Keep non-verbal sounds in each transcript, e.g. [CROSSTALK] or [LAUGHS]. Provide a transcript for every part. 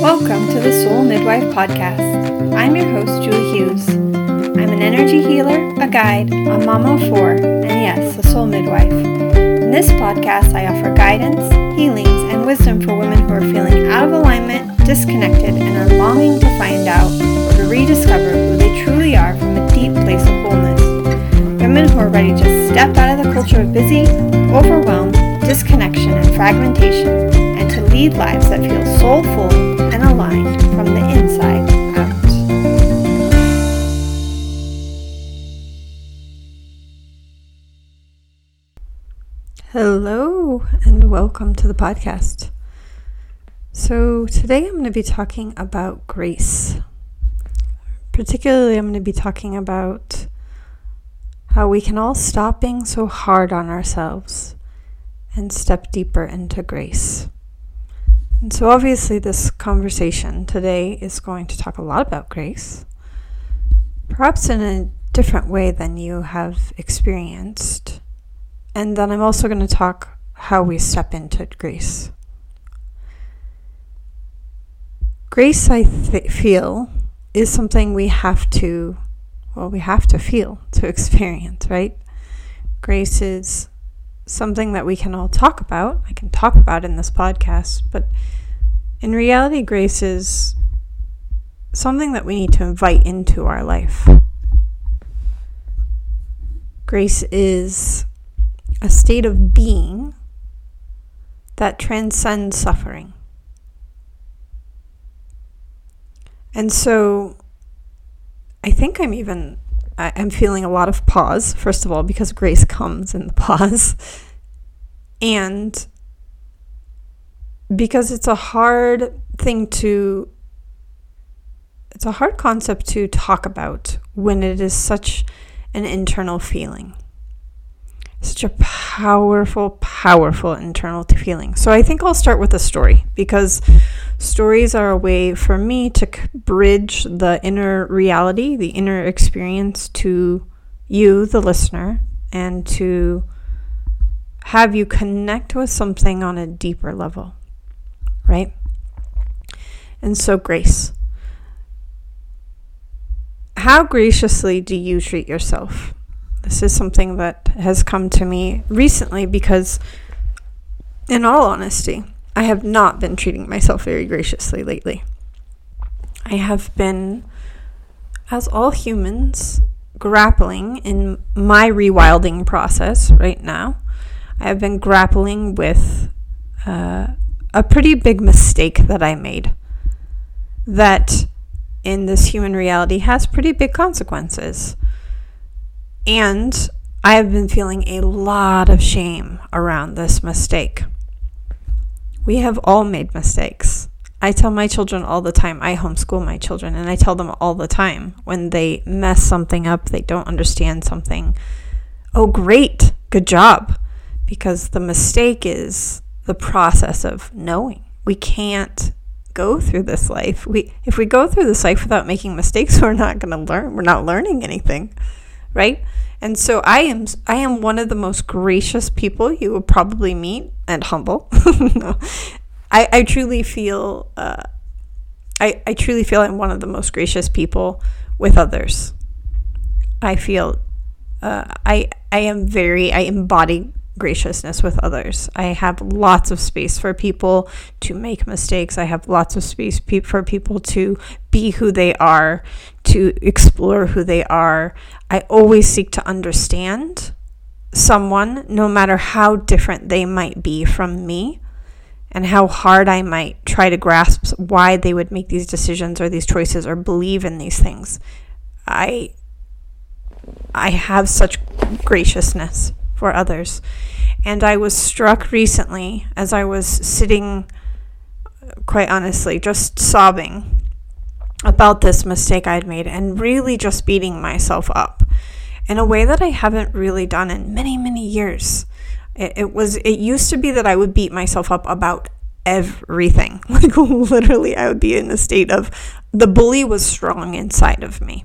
Welcome to the Soul Midwife Podcast. I'm your host, Julie Hughes. I'm an energy healer, a guide, a mama of four, and yes, a soul midwife. In this podcast, I offer guidance, healings, and wisdom for women who are feeling out of alignment, disconnected, and are longing to find out or to rediscover who they truly are from a deep place of wholeness. Women who are ready to step out of the culture of busy, overwhelmed, disconnection, and fragmentation, to lead lives that feel soulful and aligned from the inside out. Hello, and welcome to the podcast. So, today I'm going to be talking about grace. Particularly, I'm going to be talking about how we can all stop being so hard on ourselves and step deeper into grace. And so, obviously, this conversation today is going to talk a lot about grace, perhaps in a different way than you have experienced. And then I'm also going to talk how we step into grace. Grace, I th- feel, is something we have to, well, we have to feel to [LAUGHS] experience, right? Grace is something that we can all talk about. I can talk about in this podcast, but in reality, grace is something that we need to invite into our life. Grace is a state of being that transcends suffering. And so I think I'm even I, am feeling a lot of pause, first of all, because grace comes in the [LAUGHS] pause. And because it's a hard thing to, it's a hard concept to talk about when it is such an internal feeling. Such a powerful, powerful internal feeling. So I think I'll start with a story because stories are a way for me to bridge the inner reality, the inner experience to you, the listener, and to have you connect with something on a deeper level, right? And so, grace. How graciously do you treat yourself? This is something that has come to me recently because, in all honesty, I have not been treating myself very graciously lately. I have been, as all humans, grappling in my rewilding process right now. I have been grappling with uh, a pretty big mistake that I made that in this human reality has pretty big consequences. And I have been feeling a lot of shame around this mistake. We have all made mistakes. I tell my children all the time, I homeschool my children, and I tell them all the time when they mess something up, they don't understand something. Oh, great, good job. Because the mistake is the process of knowing. We can't go through this life. We if we go through this life without making mistakes, [LAUGHS] we're not going to learn. We're not learning anything, right? And so I am I am one of the most gracious people you will probably meet and humble. [LAUGHS] I, I truly feel uh, I, I truly feel I'm one of the most gracious people with others. I feel uh, I I am very I embody graciousness with others. I have lots of space for people to make mistakes. I have lots of space pe- for people to be who they are, to explore who they are. I always seek to understand someone, no matter how different they might be from me, and how hard I might try to grasp why they would make these decisions or these choices or believe in these things. I I have such graciousness for others. And I was struck recently as I was sitting, quite honestly, just sobbing about this mistake I'd made and really just beating myself up in a way that I haven't really done in many, many years. It, it was, it used to be that I would beat myself up about everything. [LAUGHS] Like literally, I would be in a state of the bully was strong inside of me.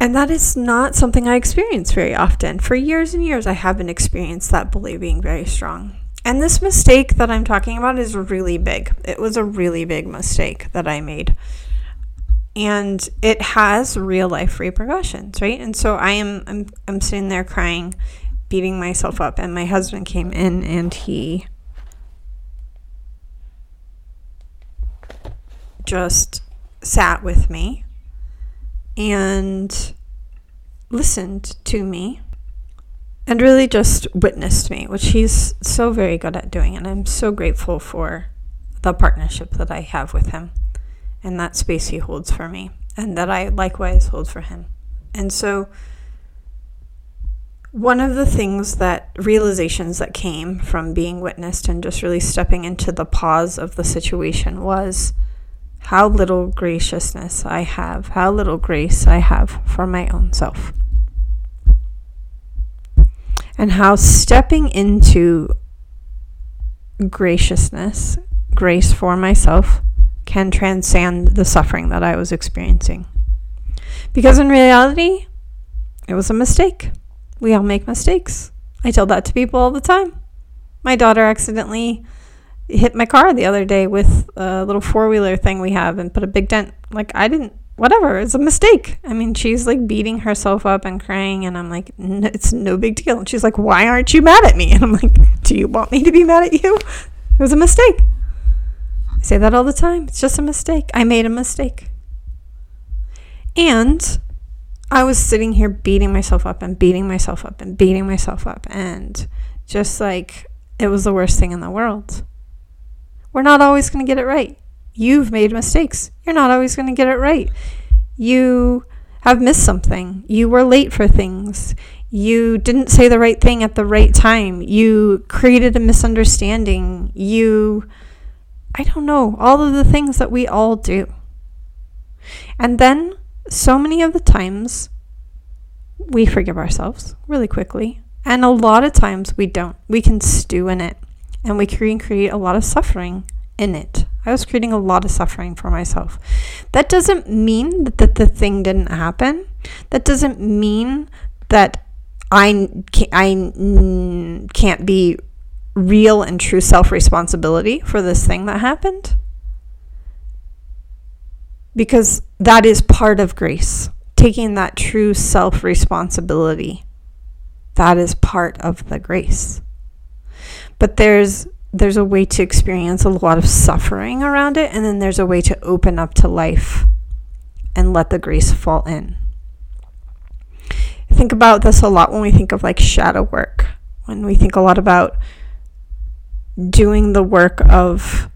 And that is not something I experience very often. For years and years, I haven't experienced that bully being very strong. And this mistake that I'm talking about is really big. It was a really big mistake that I made. And it has real life repercussions, right? And so I am I'm I'm sitting there crying, beating myself up, and my husband came in and he just sat with me and listened to me and really just witnessed me, which he's so very good at doing. And I'm so grateful for the partnership that I have with him and that space he holds for me, and that I likewise hold for him. And so, one of the things that realizations that came from being witnessed and just really stepping into the pause of the situation was how little graciousness I have, how little grace I have for my own self and how stepping into graciousness, grace for myself, can transcend the suffering that I was experiencing. Because in reality, it was a mistake. We all make mistakes. I tell that to people all the time. My daughter accidentally hit my car the other day with a little four wheeler thing we have and put a big dent. Like, I didn't whatever, it's a mistake. I mean, she's like beating herself up and crying, and I'm like, it's no big deal. And she's like, why aren't you mad at me? [LAUGHS] And I'm like, do you want me to be mad at you? [LAUGHS] It was a mistake. I say that all the time. It's just a mistake. I made a mistake. And I was sitting here beating myself up and beating myself up and beating myself up, and just like it was the worst thing in the world. We're not always going to get it right. You've made mistakes. You're not always going to get it right. You have missed something. You were late for things. You didn't say the right thing at the right time. You created a misunderstanding. You, I don't know, all of the things that we all do. And then, so many of the times, we forgive ourselves really quickly. And a lot of times we don't. We can stew in it and we can create a lot of suffering in it. I was creating a lot of suffering for myself. That doesn't mean that, the thing didn't happen. That doesn't mean that I can't, I can't be real and true self responsibility for this thing that happened. Because that is part of grace. Taking that true self responsibility. That is part of the grace. But there's there's a way to experience a lot of suffering around it, and then there's a way to open up to life and let the grace fall in. I think about this a lot when we think of like shadow work, when we think a lot about doing the work of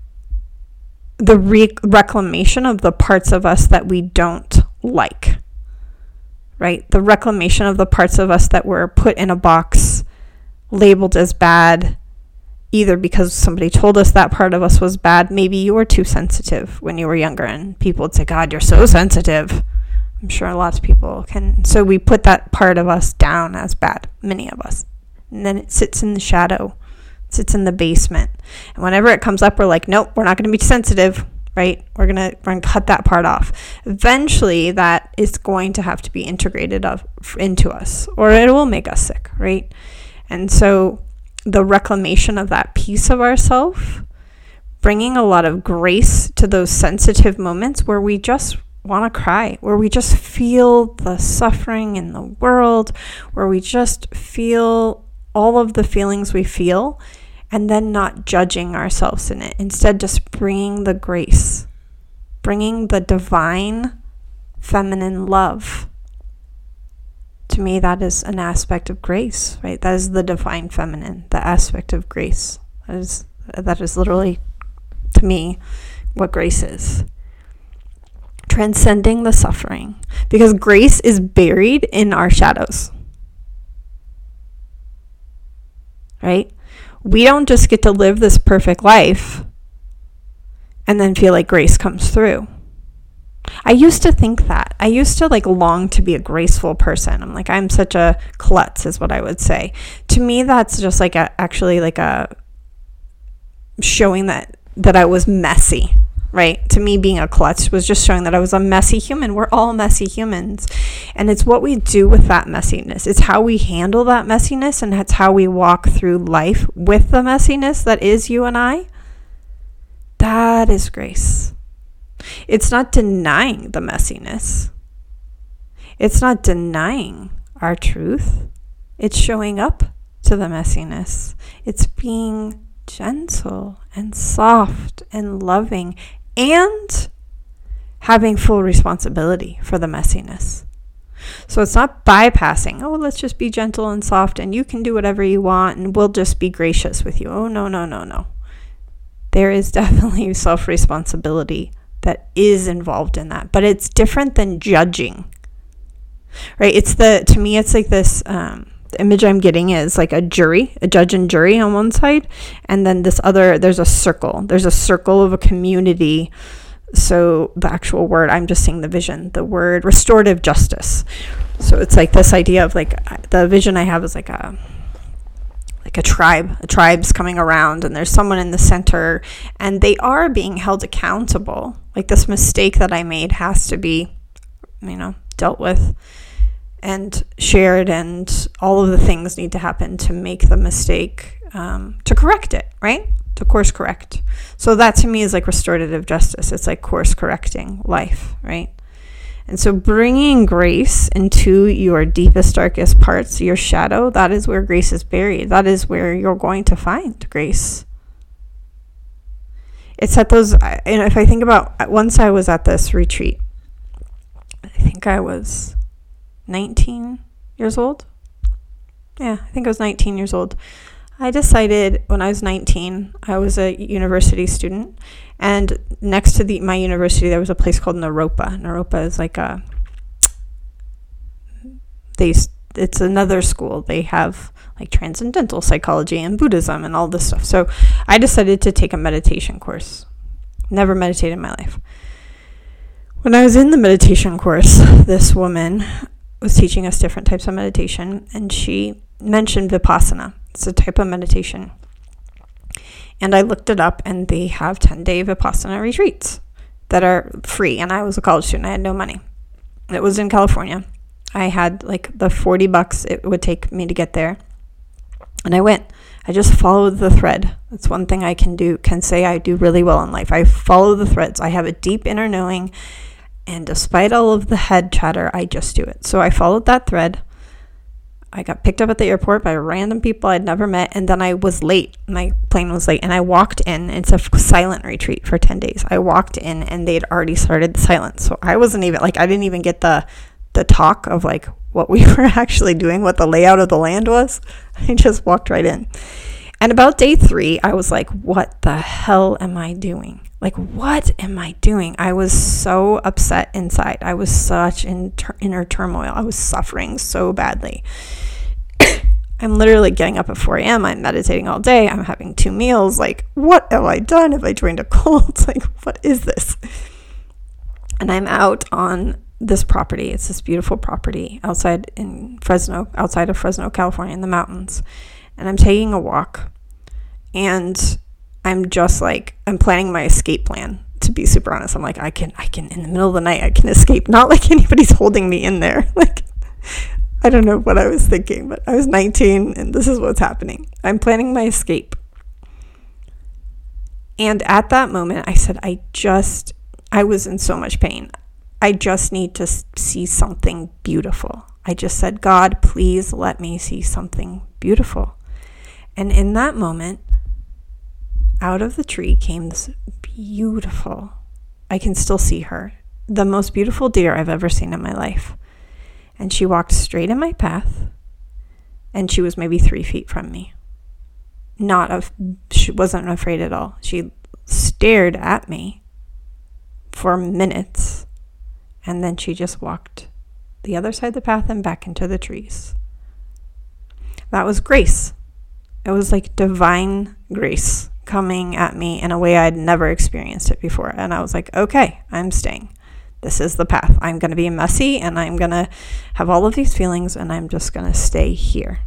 the re- reclamation of the parts of us that we don't like, right? The reclamation of the parts of us that were put in a box, labeled as bad, either because somebody told us that part of us was bad. Maybe you were too sensitive when you were younger, and people would say, God, you're so sensitive. I'm sure lots of people can. So we put that part of us down as bad, many of us. And then it sits in the shadow, sits in the basement. And whenever it comes up, we're like, nope, we're not going to be sensitive, right? We're going to we're gonna cut that part off. Eventually, that is going to have to be integrated of, into us, or it will make us sick, right? And so the reclamation of that piece of ourself, bringing a lot of grace to those sensitive moments where we just want to cry, where we just feel the suffering in the world, where we just feel all of the feelings we feel, and then not judging ourselves in it. Instead, just bringing the grace, bringing the divine feminine love to me, that is an aspect of grace, right? That is the divine feminine, the aspect of grace. That is, that is literally, to me, what grace is. Transcending the suffering. Because grace is buried in our shadows. Right? We don't just get to live this perfect life and then feel like grace comes through. I used to think that. I used to like long to be a graceful person. I'm like, I'm such a klutz, is what I would say. To me, that's just like a, actually like a showing that that I was messy, right? To me, being a klutz was just showing that I was a messy human. We're all messy humans. And it's what we do with that messiness. It's how we handle that messiness and it's how we walk through life with the messiness that is you and I. That is grace. It's not denying the messiness. It's not denying our truth. It's showing up to the messiness. It's being gentle and soft and loving and having full responsibility for the messiness. So it's not bypassing, oh, let's just be gentle and soft and you can do whatever you want and we'll just be gracious with you. Oh, no, no, no, no. There is [LAUGHS] definitely self responsibility that is involved in that, but it's different than judging. Right? It's the, to me, it's like this. Um, the image I'm getting is like a jury, a judge and jury on one side, and then this other, there's a circle. There's a circle of a community so the actual word i'm just seeing the vision the word restorative justice so it's like this idea of like the vision i have is like a like a tribe a tribe's coming around and there's someone in the center and they are being held accountable like this mistake that i made has to be you know dealt with and shared and all of the things need to happen to make the mistake um, to correct it right to course correct. So that to me is like restorative justice. It's like course correcting life, right? And so bringing grace into your deepest, darkest parts, your shadow, that is where grace is buried. That is where you're going to find grace. It's at those, know, if I think about uh, once I was at this retreat, I think I was 19 years old. Yeah, I think I was 19 years old. I decided when I was 19, I was a university student, and next to the my university there was a place called Naropa. Naropa is like a they it's another school. They have like transcendental psychology and Buddhism and all this stuff. So I decided to take a meditation course. Never meditated in my life. When I was in the meditation course, this woman was teaching us different types of meditation, and she mentioned Vipassana. It's a type of meditation. And I looked it up, and they have 10 day Vipassana retreats that are free. And I was a college student, I had no money. It was in California. I had like the 40 bucks it would take me to get there. And I went. I just followed the thread. That's one thing I can do, can say I do really well in life. I follow the threads. I have a deep inner knowing. And despite all of the head chatter, I just do it. So I followed that thread. I got picked up at the airport by random people I'd never met, and then I was late. My plane was late, and I walked in. It's a silent retreat for 10 days. I walked in, and they'd already started the silence. So I wasn't even, like, I didn't even get the, the talk of, like, what we [LAUGHS] were actually doing, what the layout of the land was. [LAUGHS] I just walked right in. And about day three, I was like, what the hell am I doing? Like, what am I doing? I was so upset inside. I was such in ter- inner turmoil. I was suffering so badly. [COUGHS] I'm literally getting up at 4 a.m. I'm meditating all day. I'm having two meals. Like, what have I done? Have I joined a [LAUGHS] cult? Like, what is this? And I'm out on this property. It's this beautiful property outside in Fresno, outside of Fresno, California, in the mountains. And I'm taking a walk. And I'm just like, I'm planning my escape plan. To be super honest, I'm like, I can, I can, in the middle of the night, I can escape. Not like [LAUGHS] anybody's holding me in there. [LAUGHS] Like, I don't know what I was thinking, but I was 19 and this is what's happening. I'm planning my escape. And at that moment, I said, I just, I was in so much pain. I just need to see something beautiful. I just said, God, please let me see something beautiful. And in that moment, out of the tree came this beautiful, I can still see her, the most beautiful deer I've ever seen in my life. And she walked straight in my path, and she was maybe three feet from me. Not of, she wasn't afraid at all. She stared at me for minutes, and then she just walked the other side of the path and back into the trees. That was grace. It was like divine grace coming at me in a way I'd never experienced it before. And I was like, okay, I'm staying this is the path. I'm going to be messy and I'm going to have all of these feelings and I'm just going to stay here.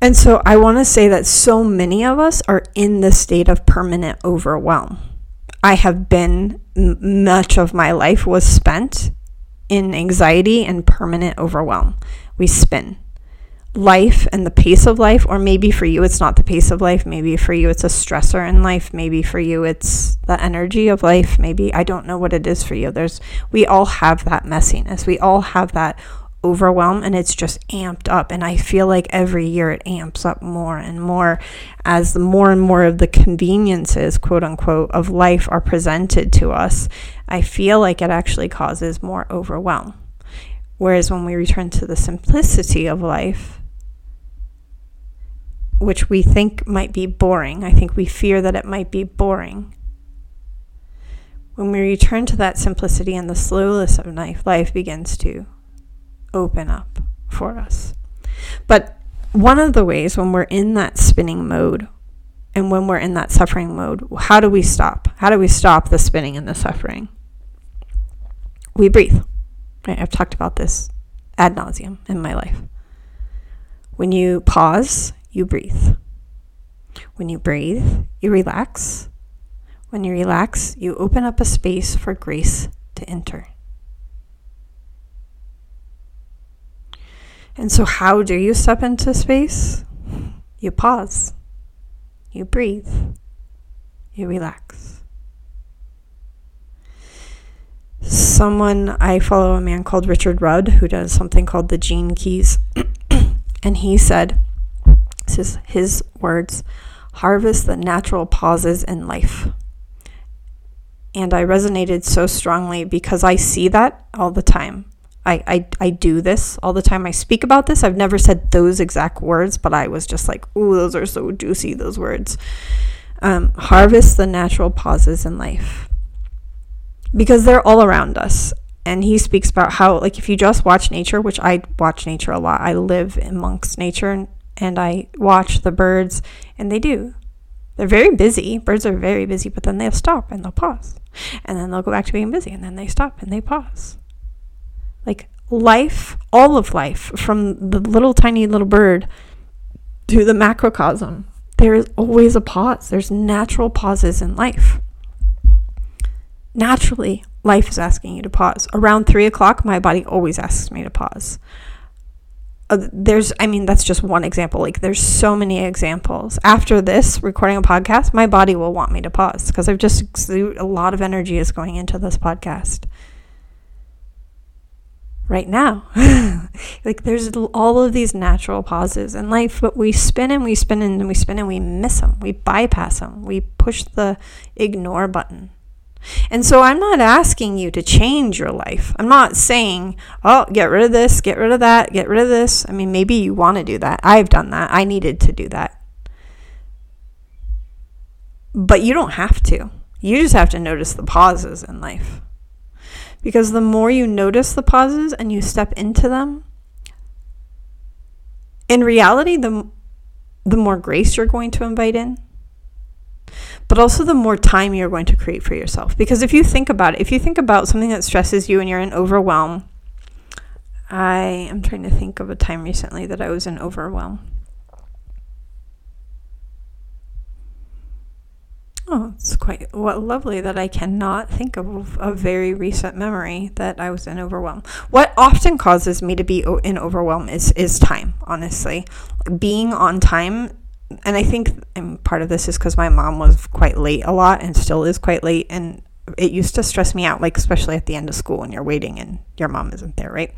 And so I want to say that so many of us are in the state of permanent overwhelm. I have been, m- much of my life was spent in anxiety and permanent overwhelm. We spin life and the pace of life, or maybe for you it's not the pace of life, maybe for you it's a stressor in life, maybe for you it's the energy of life, maybe I don't know what it is for you. There's we all have that messiness. We all have that overwhelm and it's just amped up. And I feel like every year it amps up more and more as the more and more of the conveniences quote unquote of life are presented to us. I feel like it actually causes more overwhelm. Whereas when we return to the simplicity of life which we think might be boring I think we fear that it might be boring. When we return to that simplicity and the slowness of life life begins to open up for us. But one of the ways when we're in that spinning mode and when we're in that suffering mode, how do we stop? How do we stop the spinning and the suffering? We breathe. Right? I've talked about this ad nauseum in my life. When you pause, you breathe. When you breathe, you relax. When you relax, you open up a space for grace to enter. And so, how do you step into space? You pause, you breathe, you relax. Someone, I follow a man called Richard Rudd who does something called the Gene Keys. [COUGHS] and he said, this is his words harvest the natural pauses in life. And I resonated so strongly because I see that all the time. I, I, I do this all the time. I speak about this. I've never said those exact words, but I was just like, ooh, those are so juicy, those words. Um, harvest the natural pauses in life because they're all around us. And he speaks about how, like, if you just watch nature, which I watch nature a lot, I live amongst nature and, and I watch the birds, and they do. They're very busy. Birds are very busy, but then they'll stop and they'll pause. And then they'll go back to being busy, and then they stop and they pause like life, all of life, from the little tiny little bird to the macrocosm, there is always a pause. There's natural pauses in life. Naturally, life is asking you to pause. Around three o'clock, my body always asks me to pause. Uh, there's, I mean, that's just one example. Like, there's so many examples. After this, recording a podcast, my body will want me to pause because I've just, a lot of energy is going into this podcast right now. [LAUGHS] like there's all of these natural pauses in life, but we spin and we spin and we spin and we miss them. We bypass them. We push the ignore button. And so I'm not asking you to change your life. I'm not saying, oh, get rid of this, get rid of that, get rid of this. I mean, maybe you want to do that. I've done that. I needed to do that. But you don't have to. You just have to notice the pauses in life. Because the more you notice the pauses and you step into them, in reality, the, the more grace you're going to invite in, but also the more time you're going to create for yourself. Because if you think about it, if you think about something that stresses you and you're in overwhelm, I am trying to think of a time recently that I was in overwhelm. Oh, it's quite what lovely that I cannot think of a very recent memory that I was in overwhelm. What often causes me to be in overwhelm is is time. Honestly, being on time, and I think and part of this is because my mom was quite late a lot and still is quite late, and it used to stress me out. Like especially at the end of school when you're waiting and your mom isn't there, right?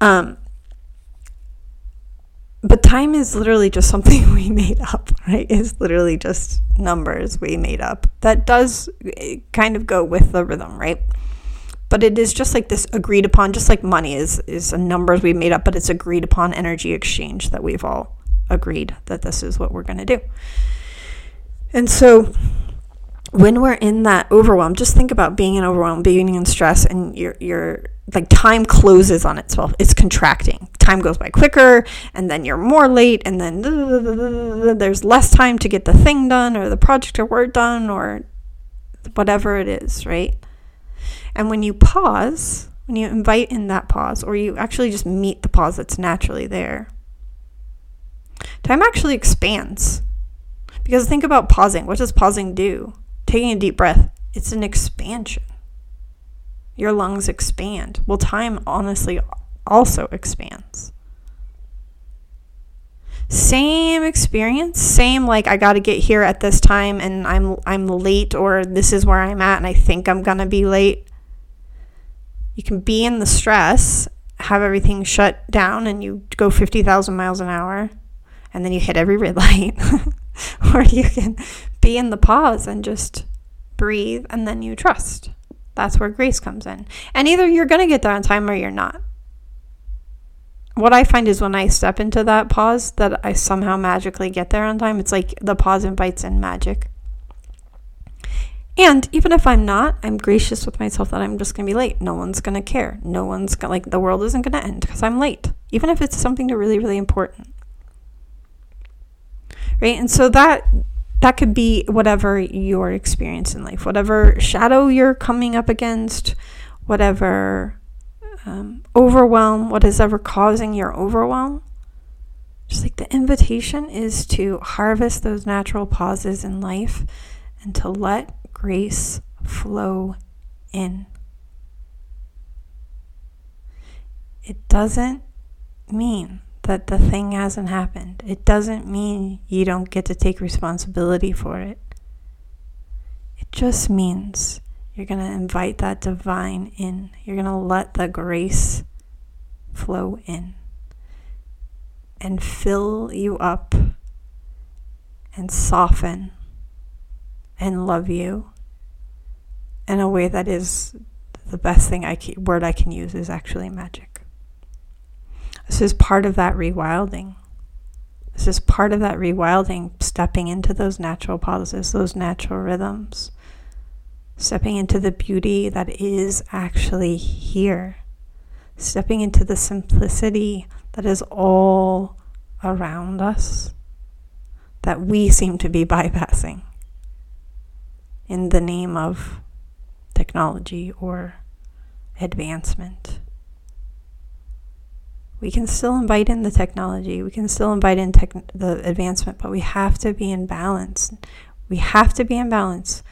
Um, but time is literally just something [LAUGHS] we made up, right? It's literally just numbers we made up. That does eh, kind of go with the rhythm, right? But it is just like this agreed upon, just like money is is a numbers we made up, but it's agreed upon energy exchange that we've all agreed that this is what we're going to do. And so when we're in that overwhelm, just think about being in overwhelm, being in stress, and you're you're like time closes on itself. It's contracting. Time goes by quicker, and then you're more late, and then [LAUGHS] there's less time to get the thing done or the project or work done or whatever it is, right? And when you pause, when you invite in that pause, or you actually just meet the pause that's naturally there, time actually expands. Because think about pausing. What does pausing do? taking a deep breath, it's an expansion. Your lungs expand. Well, time honestly also expands. Same experience, same like I got to get here at this time and I'm I'm late or this is where I'm at and I think I'm going to be late. You can be in the stress, have everything shut down and you go 50,000 miles an hour and then you hit every red [LAUGHS] light. [LAUGHS] or you can be in the pause and just breathe and then you trust. That's where grace comes in. And either you're going to get there on time or you're not what I find is when I step into that pause, that I somehow magically get there on time. It's like the pause invites in magic. And even if I'm not, I'm gracious with myself that I'm just going to be late. No one's going to care. No one's going like, the world isn't going to end because I'm late, even if it's something to really, really important. Right. And so that, that could be whatever your experience in life, whatever shadow you're coming up against, whatever um, overwhelm, what is ever causing your overwhelm. Just like the invitation is to harvest those natural pauses in life and to let grace flow in. It doesn't mean that the thing hasn't happened. It doesn't mean you don't get to take responsibility for it. It just means you're going to invite that divine in. You're going to let the grace flow in and fill you up and soften and love you in a way that is the best thing I can, word I can use is actually magic. This is part of that rewilding. This is part of that rewilding, stepping into those natural pauses, those natural rhythms stepping into the beauty that is actually here, stepping into the simplicity that is all around us that we seem to be bypassing in the name of technology or advancement. We can still invite in the technology, we can still invite in tech- the advancement, but we have to be in balance. We have to be in balance.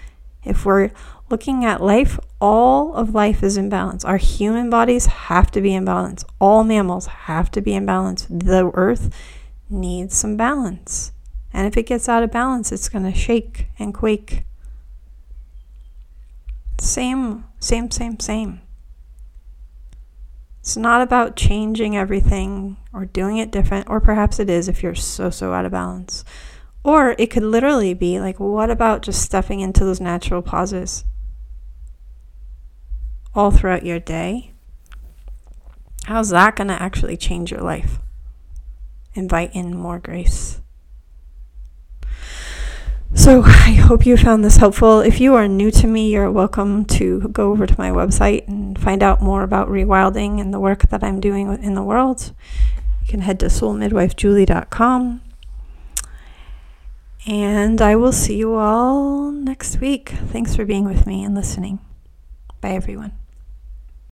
If we're looking at life, all of life is in balance. Our human bodies have to be in balance. All mammals have to be in balance. The earth needs some balance. And if it gets out of balance, it's going to shake and quake. Same, same, same, same. It's not about changing everything or doing it different, or perhaps it is if you're so, so out of balance. Or it could literally be like, what about just stepping into those natural pauses all throughout your day, how's that going to actually change your life? Invite in more grace. So, I hope you found this helpful. If you are new to me, you're welcome to go over to my website and find out more about rewilding and the work that I'm doing in the world. You can head to soulmidwifejulie.com. And I will see you all next week. Thanks for being with me and listening. Bye, everyone.